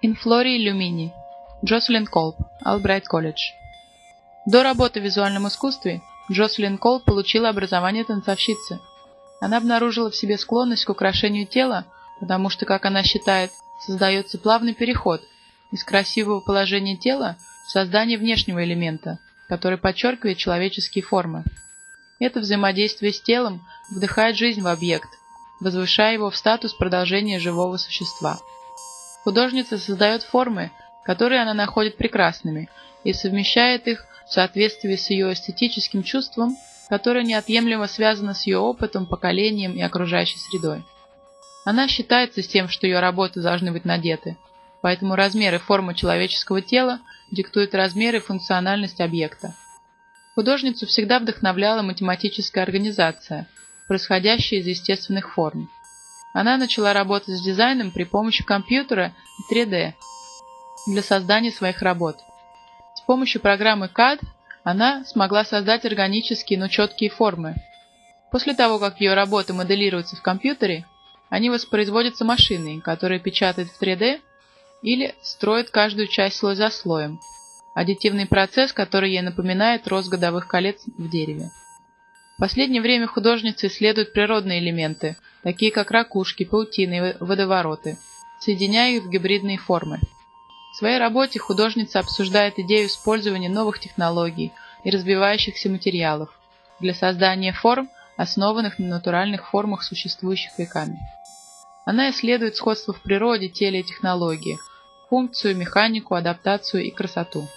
In Flori Illumini. Джослин Колб. Албрайт колледж. До работы в визуальном искусстве Джослин Колб получила образование танцовщицы. Она обнаружила в себе склонность к украшению тела, потому что, как она считает, создается плавный переход из красивого положения тела в создание внешнего элемента, который подчеркивает человеческие формы. Это взаимодействие с телом вдыхает жизнь в объект, возвышая его в статус продолжения живого существа. Художница создает формы, которые она находит прекрасными, и совмещает их в соответствии с ее эстетическим чувством, которое неотъемлемо связано с ее опытом, поколением и окружающей средой. Она считается с тем, что ее работы должны быть надеты, поэтому размер и форма человеческого тела диктуют размер и функциональность объекта. Художницу всегда вдохновляла математическая организация, происходящая из естественных форм. Она начала работать с дизайном при помощи компьютера и 3D для создания своих работ. С помощью программы CAD она смогла создать органические, но четкие формы. После того, как ее работы моделируются в компьютере, они воспроизводятся машиной, которая печатает в 3D или строит каждую часть слой за слоем. Аддитивный процесс, который ей напоминает рост годовых колец в дереве. В последнее время художница исследует природные элементы, такие как ракушки, паутины и водовороты, соединяя их в гибридные формы. В своей работе художница обсуждает идею использования новых технологий и развивающихся материалов для создания форм, основанных на натуральных формах, существующих веками. Она исследует сходство в природе, теле и технологии, функцию, механику, адаптацию и красоту.